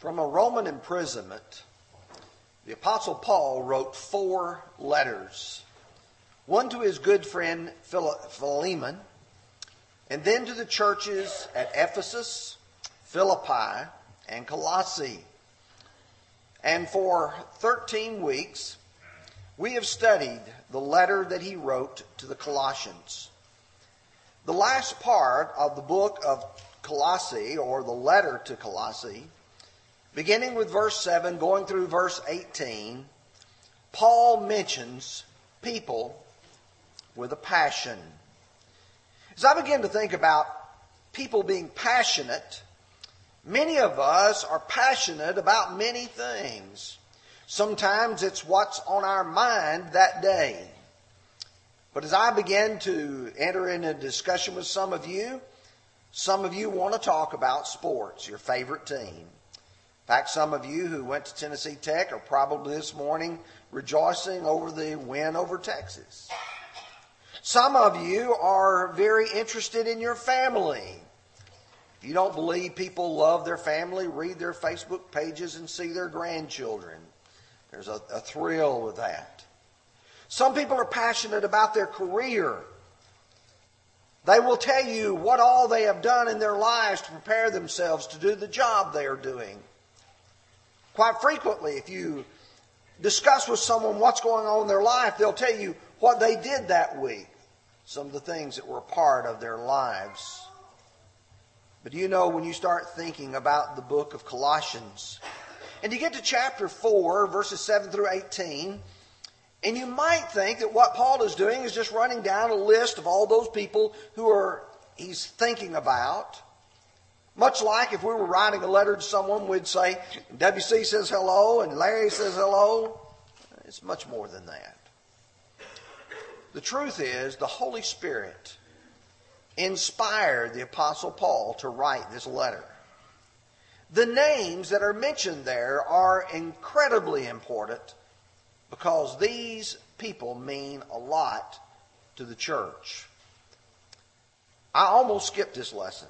From a Roman imprisonment, the Apostle Paul wrote four letters one to his good friend Philemon, and then to the churches at Ephesus, Philippi, and Colossae. And for 13 weeks, we have studied the letter that he wrote to the Colossians. The last part of the book of Colossae, or the letter to Colossae, beginning with verse 7, going through verse 18, Paul mentions people with a passion. As I begin to think about people being passionate, many of us are passionate about many things. Sometimes it's what's on our mind that day. But as I begin to enter into a discussion with some of you, some of you want to talk about sports, your favorite team. In fact, some of you who went to Tennessee Tech are probably this morning rejoicing over the win over Texas. Some of you are very interested in your family. If you don't believe people love their family, read their Facebook pages and see their grandchildren. There's a, a thrill with that. Some people are passionate about their career. They will tell you what all they have done in their lives to prepare themselves to do the job they are doing. Quite frequently, if you discuss with someone what's going on in their life, they'll tell you what they did that week, some of the things that were part of their lives. But do you know, when you start thinking about the book of Colossians, and you get to chapter 4, verses 7 through 18, and you might think that what Paul is doing is just running down a list of all those people who are he's thinking about. Much like if we were writing a letter to someone, we'd say, WC says hello and Larry says hello. It's much more than that. The truth is, the Holy Spirit inspired the Apostle Paul to write this letter. The names that are mentioned there are incredibly important because these people mean a lot to the church. I almost skipped this lesson.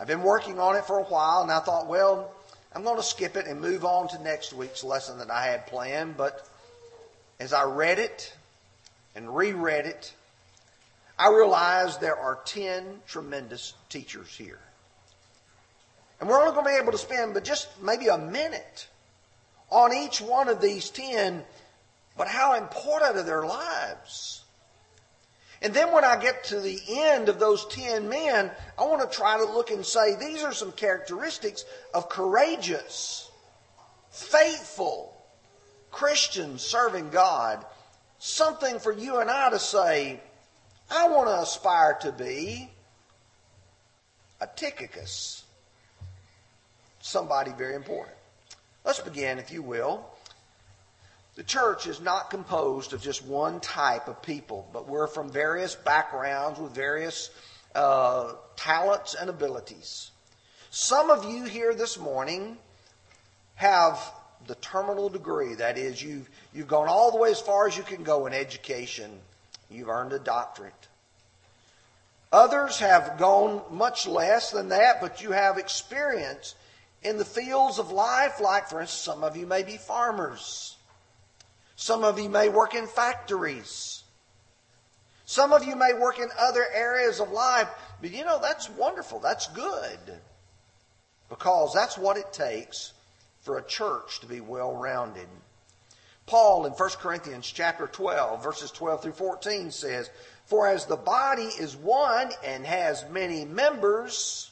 I've been working on it for a while, and I thought, well, I'm going to skip it and move on to next week's lesson that I had planned. But as I read it and reread it, I realized there are 10 tremendous teachers here. And we're only going to be able to spend but just maybe a minute on each one of these ten, but how important are their lives? And then when I get to the end of those ten men, I want to try to look and say, these are some characteristics of courageous, faithful Christians serving God. Something for you and I to say, I want to aspire to be a Tychicus. Somebody very important. Let's begin, if you will. The church is not composed of just one type of people, but we're from various backgrounds with various uh, talents and abilities. Some of you here this morning have the terminal degree. That is, you've, you've gone all the way as far as you can go in education. You've earned a doctorate. Others have gone much less than that, but you have experience in the fields of life, like, for instance, some of you may be farmers. Some of you may work in factories. Some of you may work in other areas of life. But you know, that's wonderful. That's good. Because that's what it takes for a church to be well rounded. Paul in 1 Corinthians chapter 12, verses 12 through 14 says, For as the body is one and has many members,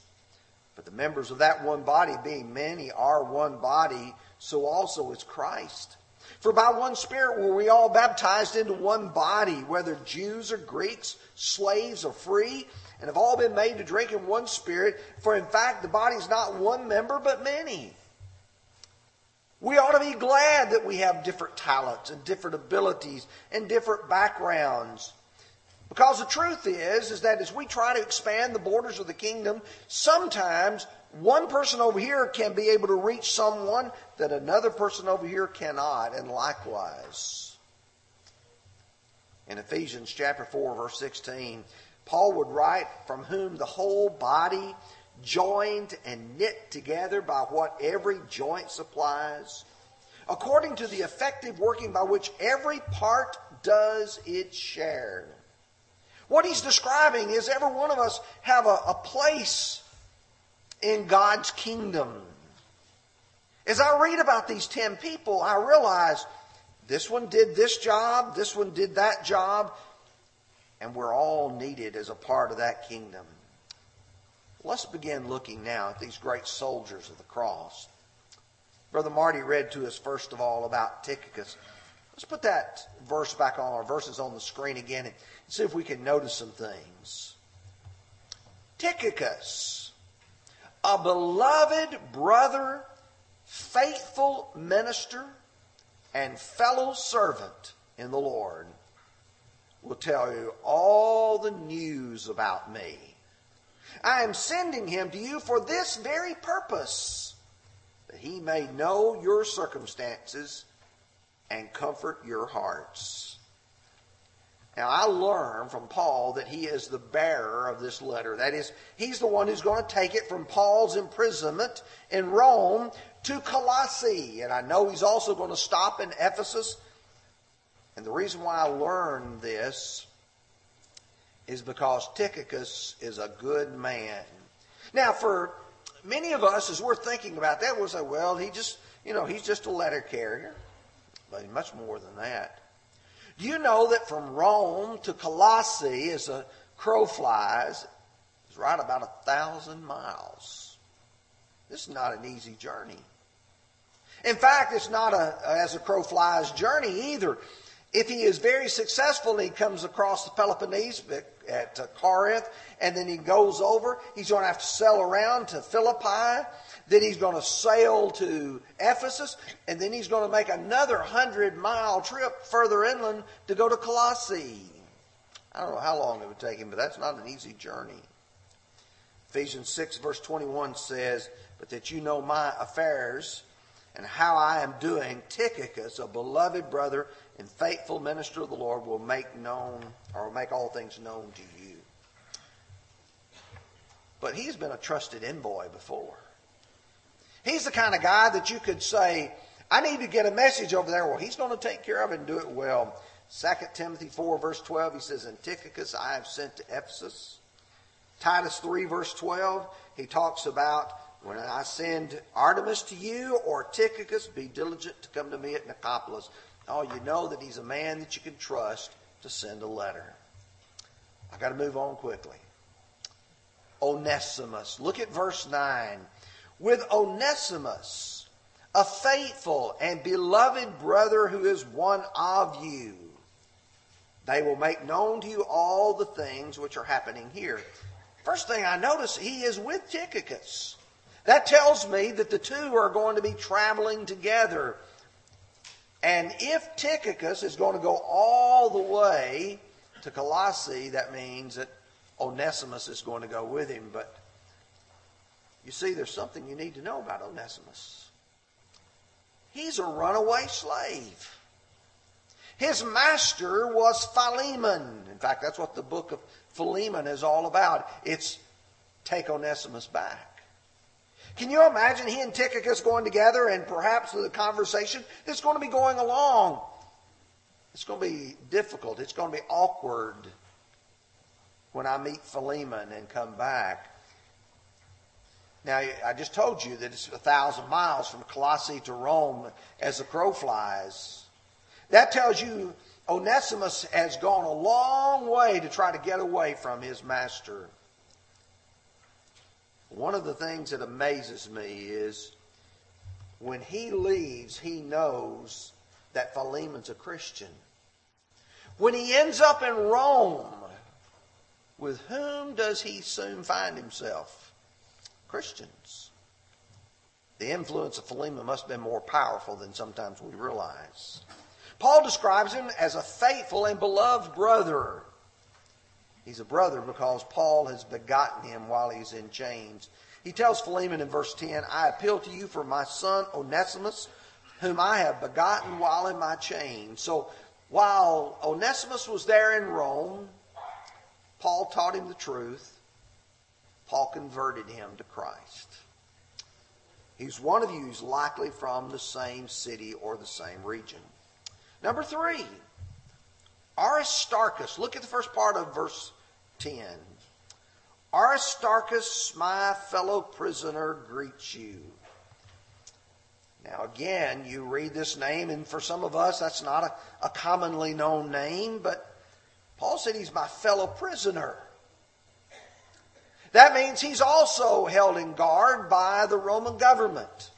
but the members of that one body, being many, are one body, so also is Christ. For by one Spirit were we all baptized into one body, whether Jews or Greeks, slaves or free, and have all been made to drink in one Spirit. For in fact, the body is not one member, but many. We ought to be glad that we have different talents and different abilities and different backgrounds. Because the truth is, is that as we try to expand the borders of the kingdom, sometimes one person over here can be able to reach someone that another person over here cannot, and likewise. In Ephesians chapter 4, verse 16, Paul would write, From whom the whole body, joined and knit together by what every joint supplies, according to the effective working by which every part does its share. What he's describing is every one of us have a, a place in God's kingdom. As I read about these ten people, I realize this one did this job, this one did that job, and we're all needed as a part of that kingdom. Let's begin looking now at these great soldiers of the cross. Brother Marty read to us, first of all, about Tychicus. Let's put that verse back on, our verses on the screen again, and see if we can notice some things. Tychicus, a beloved brother, faithful minister, and fellow servant in the Lord, will tell you all the news about me I am sending him to you for this very purpose, that he may know your circumstances and comfort your hearts. Now, I learn from Paul that he is the bearer of this letter. That is, he's the one who's going to take it from Paul's imprisonment in Rome to Colossae. And I know he's also going to stop in Ephesus. And the reason why I learned this is because Tychicus is a good man. Now, for many of us, as we're thinking about that, we'll say, well, he just, you know, he's just a letter carrier. But much more than that. Do you know that from Rome to Colossae, as a crow flies, is right about a thousand miles? This is not an easy journey. In fact, it's not a, as a crow flies journey either. If he is very successful and he comes across the Peloponnese at uh, Corinth and then he goes over, he's going to have to sail around to Philippi. Then he's going to sail to Ephesus and then he's going to make another hundred mile trip further inland to go to Colossae. I don't know how long it would take him, but that's not an easy journey. Ephesians 6 verse 21 says, but that you know my affairs and how I am doing, Tychicus, a beloved brother and faithful minister of the Lord will make known or make all things known to you. But he's been a trusted envoy before. He's the kind of guy that you could say, I need to get a message over there. Well, he's going to take care of it and do it well. 2 Timothy 4, verse 12, he says, Tychicus I have sent to Ephesus. Titus 3, verse 12, he talks about when I send Artemas to you or Tychicus, be diligent to come to me at Nicopolis. Oh, you know that he's a man that you can trust to send a letter. I've got to move on quickly. Onesimus. Look at verse 9. With Onesimus, a faithful and beloved brother who is one of you, they will make known to you all the things which are happening here. First thing I notice, he is with Tychicus. That tells me that the two are going to be traveling together. And if Tychicus is going to go all the way to Colossae, that means that Onesimus is going to go with him. But you see, there's something you need to know about Onesimus. He's a runaway slave. His master was Philemon. In fact, that's what the book of Philemon is all about. It's take Onesimus back. Can you imagine he and Tychicus going together and perhaps the conversation that's going to be going along? It's going to be difficult. It's going to be awkward when I meet Philemon and come back. Now, I just told you that it's a thousand miles from Colossae to Rome as the crow flies. That tells you Onesimus has gone a long way to try to get away from his master. One of the things that amazes me is when he leaves, he knows that Philemon's a Christian. When he ends up in Rome, with whom does he soon find himself? Christians. The influence of Philemon must have been more powerful than sometimes we realize. Paul describes him as a faithful and beloved brother. He's a brother because Paul has begotten him while he's in chains. He tells Philemon in verse 10, I appeal to you for my son Onesimus, whom I have begotten while in my chains. So while Onesimus was there in Rome, Paul taught him the truth. Paul converted him to Christ. He's one of you who's likely from the same city or the same region. Number three, Aristarchus. Look at the first part of verse 10. Aristarchus, my fellow prisoner, greets you. Now, again, you read this name, and for some of us, that's not a, a commonly known name, but Paul said he's my fellow prisoner. That means he's also held in guard by the Roman government.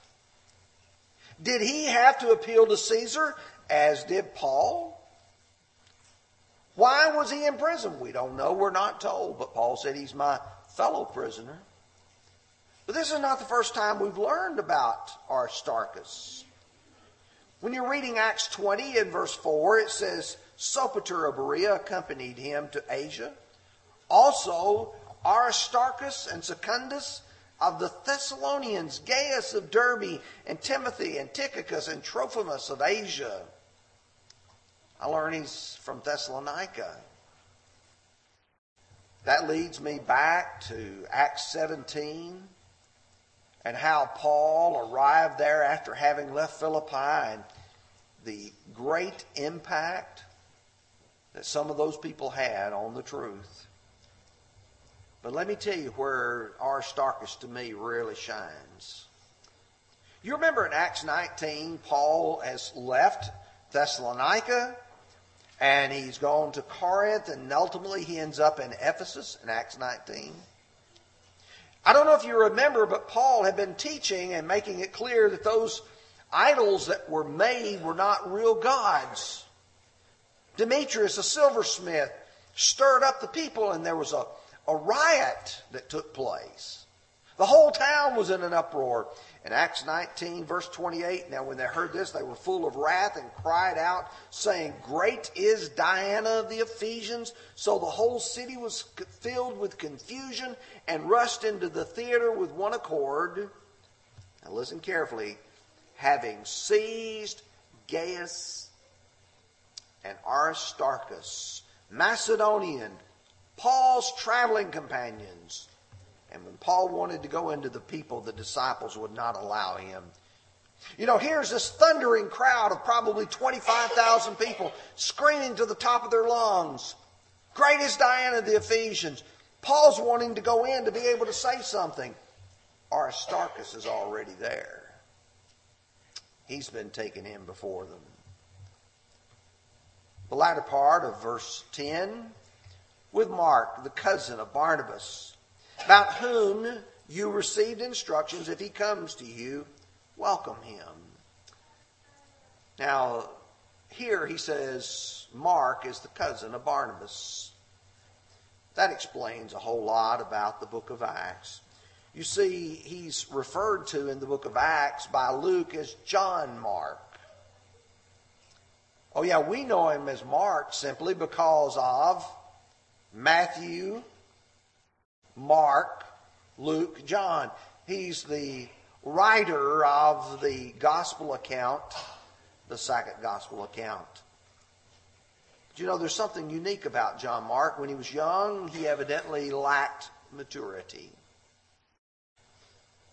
Did he have to appeal to Caesar as did Paul? Why was he in prison? We don't know. We're not told. But Paul said he's my fellow prisoner. But this is not the first time we've learned about Aristarchus. When you're reading Acts 20 in verse 4, it says, Sopater of Berea accompanied him to Asia. Also, Aristarchus and Secundus of the Thessalonians, Gaius of Derbe, and Timothy, and Tychicus, and Trophimus of Asia. I learned he's from Thessalonica. That leads me back to Acts 17 and how Paul arrived there after having left Philippi and the great impact that some of those people had on the truth. But let me tell you where Aristarchus to me really shines. You remember in Acts 19, Paul has left Thessalonica and he's gone to Corinth and ultimately he ends up in Ephesus in Acts 19. I don't know if you remember, but Paul had been teaching and making it clear that those idols that were made were not real gods. Demetrius, a silversmith, stirred up the people and there was a a riot that took place. The whole town was in an uproar. In Acts 19, verse 28, now when they heard this, they were full of wrath and cried out, saying, Great is Diana of the Ephesians. So the whole city was filled with confusion and rushed into the theater with one accord. Now listen carefully. Having seized Gaius and Aristarchus, Macedonian, Paul's traveling companions. And when Paul wanted to go into the people, the disciples would not allow him. You know, here's this thundering crowd of probably 25,000 people screaming to the top of their lungs. Great is Diana of the Ephesians. Paul's wanting to go in to be able to say something. Aristarchus is already there. He's been taken in before them. The latter part of verse 10 with Mark, the cousin of Barnabas, about whom you received instructions. If he comes to you, welcome him. Now, here he says Mark is the cousin of Barnabas. That explains a whole lot about the book of Acts. You see, he's referred to in the book of Acts by Luke as John Mark. Oh, yeah, we know him as Mark simply because of Matthew, Mark, Luke, John. He's the writer of the gospel account, the second gospel account. You know there's something unique about John Mark? When he was young, he evidently lacked maturity.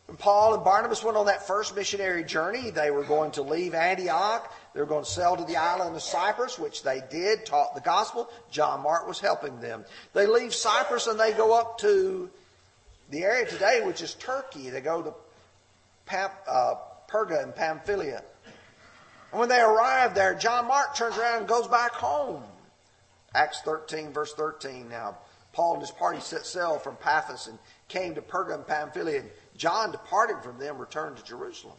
When Paul and Barnabas went on that first missionary journey, they were going to leave Antioch. They were going to sail to the island of Cyprus, which they did, taught the gospel. John Mark was helping them. They leave Cyprus and they go up to the area today, which is Turkey. They go to Pam, uh, Perga and Pamphylia. And when they arrive there, John Mark turns around and goes back home. Acts 13, verse 13. Now, Paul and his party set sail from Paphos and came to Perga and Pamphylia. And John departed from them, returned to Jerusalem.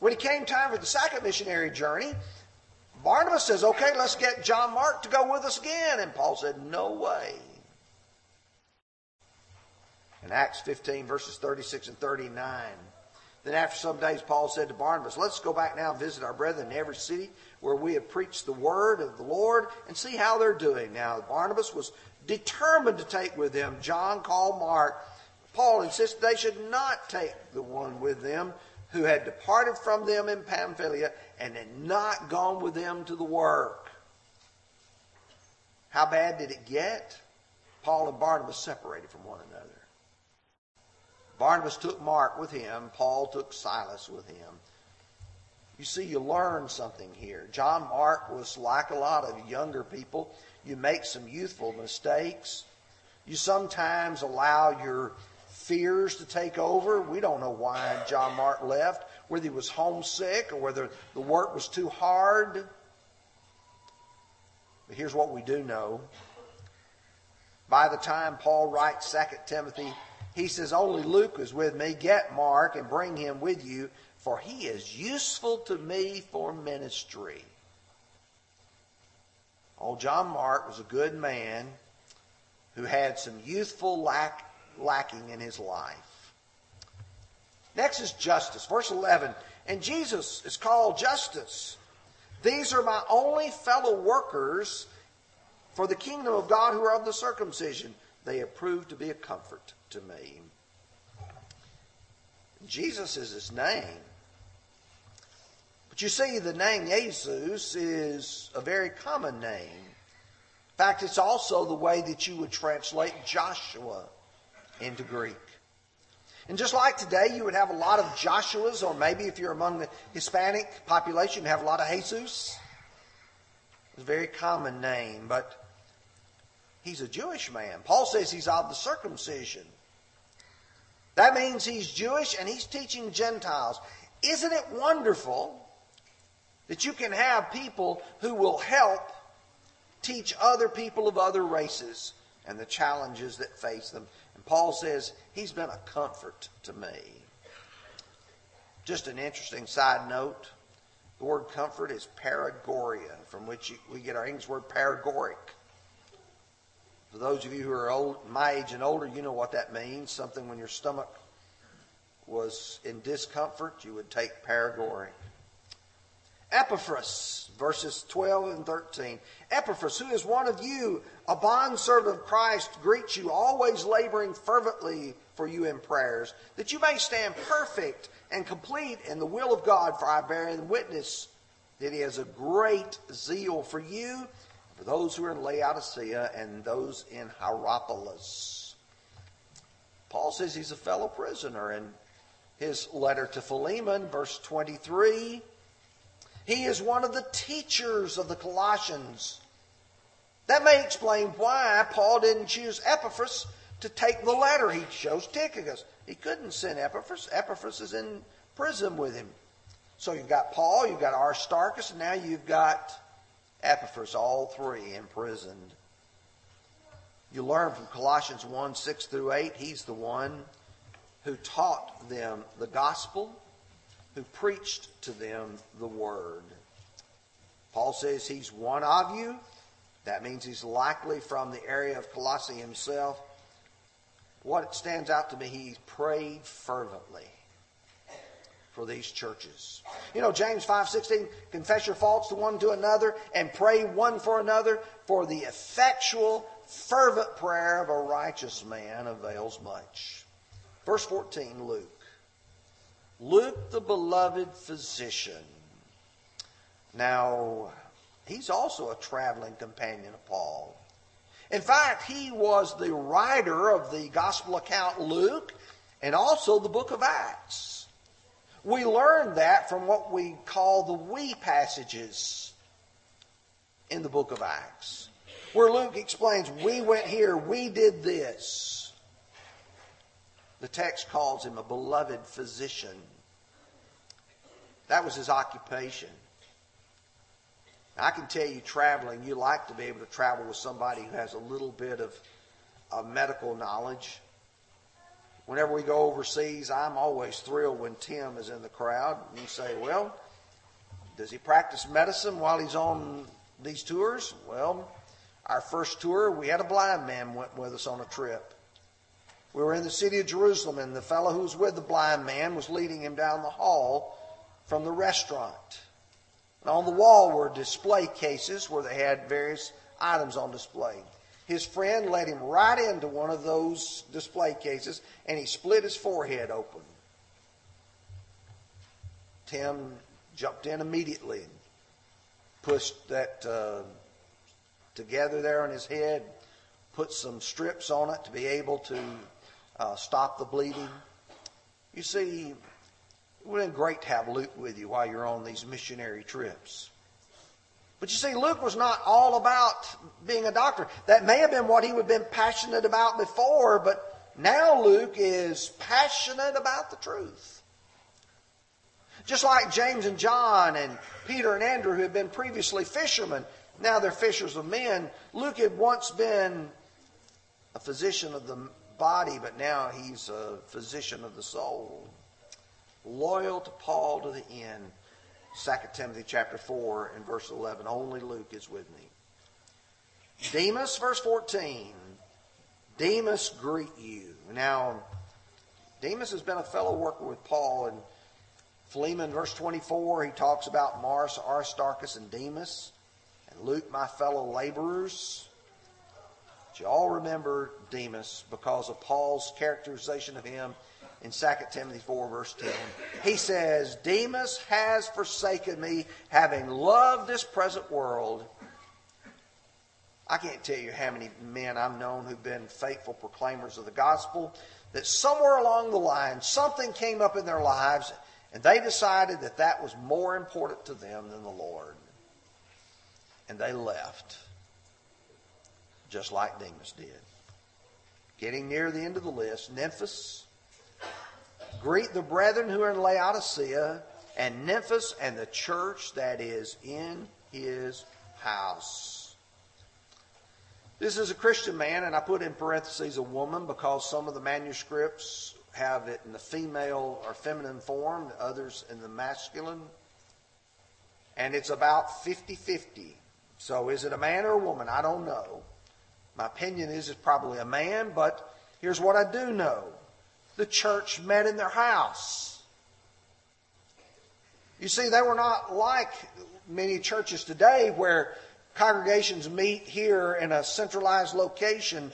When it came time for the second missionary journey, Barnabas says, Okay, let's get John Mark to go with us again. And Paul said, No way. In Acts 15, verses 36 and 39, then after some days, Paul said to Barnabas, Let's go back now and visit our brethren in every city where we have preached the word of the Lord and see how they're doing. Now, Barnabas was determined to take with him John called Mark Paul insisted they should not take the one with them who had departed from them in Pamphylia and had not gone with them to the work. How bad did it get? Paul and Barnabas separated from one another. Barnabas took Mark with him, Paul took Silas with him. You see, you learn something here. John Mark was like a lot of younger people. You make some youthful mistakes. You sometimes allow your fears to take over. We don't know why John Mark left, whether he was homesick or whether the work was too hard. But here's what we do know. By the time Paul writes 2 Timothy, he says, Only Luke is with me. Get Mark and bring him with you, for he is useful to me for ministry. Old John Mark was a good man who had some youthful lack, lacking in his life. Next is Justus. verse 11. And Jesus is called Justus. These are my only fellow workers for the kingdom of God who are of the circumcision. They have proved to be a comfort to me. Jesus is his name. But you see, the name Jesus is a very common name. In fact, it's also the way that you would translate Joshua into Greek. And just like today, you would have a lot of Joshuas, or maybe if you're among the Hispanic population, you have a lot of Jesus. It's a very common name, but he's a Jewish man. Paul says he's of the circumcision. That means he's Jewish and he's teaching Gentiles. Isn't it wonderful that you can have people who will help teach other people of other races and the challenges that face them? And Paul says he's been a comfort to me. Just an interesting side note. The word comfort is paregoria, from which we get our English word paregoric. For those of you who are old, my age and older, you know what that means. Something when your stomach was in discomfort, you would take Paregoric. Epaphras, verses 12 and 13. Epaphras, who is one of you, a bondservant of Christ, greets you, always laboring fervently for you in prayers, that you may stand perfect and complete in the will of God, for I bear in witness that he has a great zeal for you for those who are in Laodicea and those in Hierapolis. Paul says he's a fellow prisoner in his letter to Philemon, verse 23. He is one of the teachers of the Colossians. That may explain why Paul didn't choose Epaphras to take the letter. He chose Tychicus. He couldn't send Epaphras. Epaphras is in prison with him. So you've got Paul, you've got Aristarchus, and now you've got Epaphras, all three imprisoned. You learn from Colossians 1 6 through 8, he's the one who taught them the gospel, who preached to them the word. Paul says he's one of you. That means he's likely from the area of Colossae himself. What stands out to me, he prayed fervently for these churches. You know, James 5:16, confess your faults to one to another and pray one for another, for the effectual fervent prayer of a righteous man avails much. Verse 14, Luke. Luke the beloved physician. Now, he's also a traveling companion of Paul. In fact, he was the writer of the gospel account Luke and also the book of Acts. We learn that from what we call the we passages in the book of Acts, where Luke explains, We went here, we did this. The text calls him a beloved physician. That was his occupation. I can tell you, traveling, you like to be able to travel with somebody who has a little bit of, of medical knowledge whenever we go overseas, I'm always thrilled when Tim is in the crowd. And you say, well, does he practice medicine while he's on these tours? Well, our first tour, we had a blind man went with us on a trip. We were in the city of Jerusalem, and the fellow who was with the blind man was leading him down the hall from the restaurant. And on the wall were display cases where they had various items on display. His friend led him right into one of those display cases and he split his forehead open. Tim jumped in immediately and pushed that uh, together there on his head, put some strips on it to be able to uh, stop the bleeding. You see, it would have been great to have Luke with you while you're on these missionary trips. But you see, Luke was not all about being a doctor. That may have been what he would have been passionate about before, but now Luke is passionate about the truth. Just like James and John and Peter and Andrew, who had been previously fishermen, now they're fishers of men. Luke had once been a physician of the body, but now he's a physician of the soul. Loyal to Paul to the end. 2 Timothy chapter 4 and verse 11. Only Luke is with me. Demas, verse 14. Demas greet you. Now, Demas has been a fellow worker with Paul, and Philemon, verse 24, he talks about Mark, Aristarchus, and Demas, and Luke, my fellow laborers. But you all remember Demas because of Paul's characterization of him in 2 Timothy 4, verse 10. He says, Demas has forsaken me, having loved this present world. I can't tell you how many men I've known who've been faithful proclaimers of the gospel, that somewhere along the line, something came up in their lives, and they decided that that was more important to them than the Lord. And they left, just like Demas did. Getting near the end of the list, Nymphas, Greet the brethren who are in Laodicea and Nymphas and the church that is in his house. This is a Christian man, and I put in parentheses a woman because some of the manuscripts have it in the female or feminine form, others in the masculine. And it's about 50 50. So is it a man or a woman? I don't know. My opinion is it's probably a man, but here's what I do know the church met in their house. You see, they were not like many churches today where congregations meet here in a centralized location.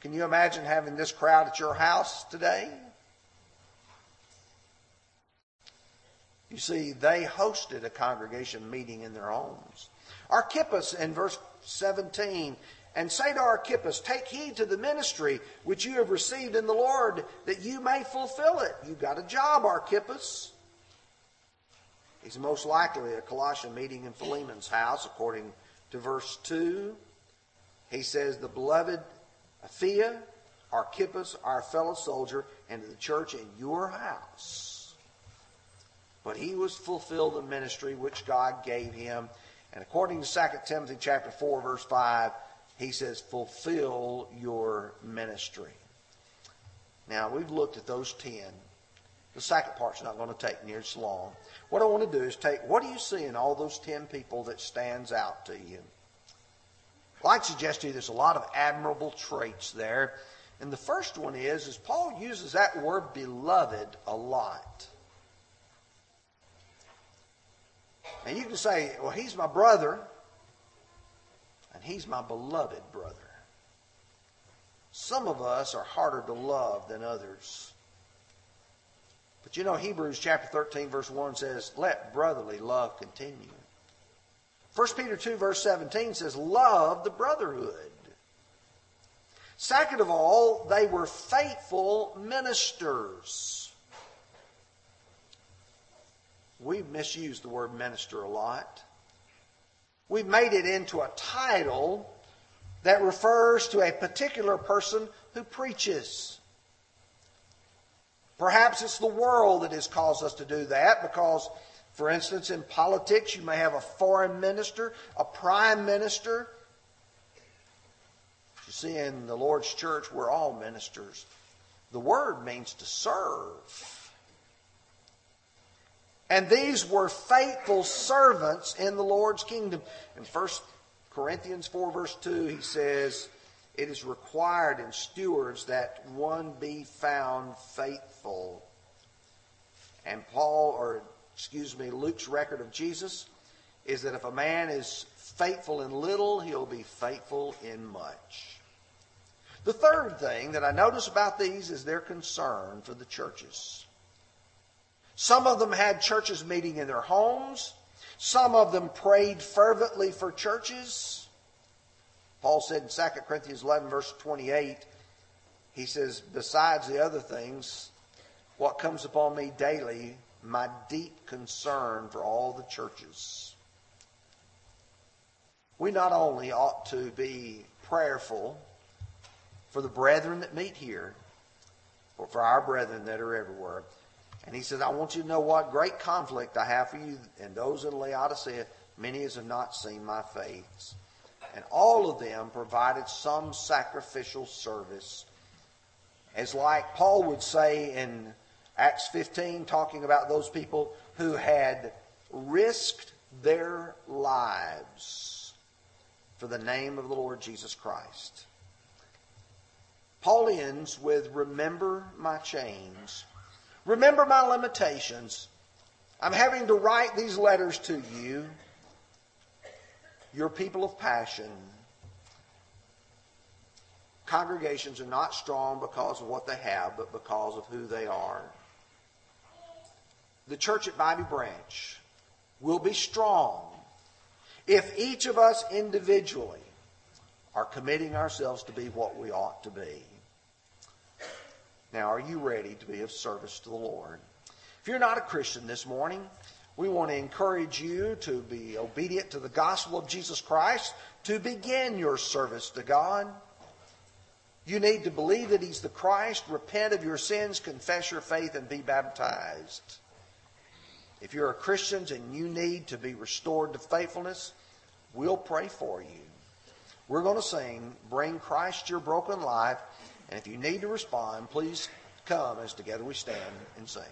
Can you imagine having this crowd at your house today? You see, they hosted a congregation meeting in their homes. Archippus in verse 17 and say to Archippus, Take heed to the ministry which you have received in the Lord, that you may fulfill it. You've got a job, Archippus. He's most likely a Colossian meeting in Philemon's house, according to verse 2. He says, The beloved Apphia, Archippus, our fellow soldier, and the church in your house. But he was fulfilled the ministry which God gave him. And according to 2 Timothy chapter 4, verse 5, he says, fulfill your ministry. Now, we've looked at those 10. The second part's not going to take near as long. What I want to do is take, what do you see in all those 10 people that stands out to you? Well, I'd suggest to you there's a lot of admirable traits there. And the first one is, is Paul uses that word beloved a lot. And you can say, well, he's my brother and he's my beloved brother. Some of us are harder to love than others. But you know, Hebrews chapter 13, verse 1 says, Let brotherly love continue. 1 Peter 2, verse 17 says, Love the brotherhood. Second of all, they were faithful ministers. We've misused the word minister a lot. We've made it into a title that refers to a particular person who preaches. Perhaps it's the world that has caused us to do that because, for instance, in politics, you may have a foreign minister, a prime minister. You see, in the Lord's church, we're all ministers. The word means to serve. And these were faithful servants in the Lord's kingdom. In 1 Corinthians 4, verse 2, he says, It is required in stewards that one be found faithful. And Paul, or excuse me, Luke's record of Jesus is that if a man is faithful in little, he'll be faithful in much. The third thing that I notice about these is their concern for the churches. Some of them had churches meeting in their homes. Some of them prayed fervently for churches. Paul said in 2 Corinthians 11, verse 28, he says, Besides the other things, what comes upon me daily, my deep concern for all the churches. We not only ought to be prayerful for the brethren that meet here, but for our brethren that are everywhere. And he says, I want you to know what great conflict I have for you and those in Laodicea, many as have not seen my face. And all of them provided some sacrificial service. As like Paul would say in Acts 15, talking about those people who had risked their lives for the name of the Lord Jesus Christ. Paul ends with, Remember my chains. Remember my limitations. I'm having to write these letters to you. You're people of passion. Congregations are not strong because of what they have, but because of who they are. The church at Bobby Branch will be strong if each of us individually are committing ourselves to be what we ought to be. Now, are you ready to be of service to the Lord? If you're not a Christian this morning, we want to encourage you to be obedient to the gospel of Jesus Christ, to begin your service to God. You need to believe that He's the Christ, repent of your sins, confess your faith, and be baptized. If you're a Christian and you need to be restored to faithfulness, we'll pray for you. We're going to sing, Bring Christ Your Broken Life. And if you need to respond, please come as together we stand and sing.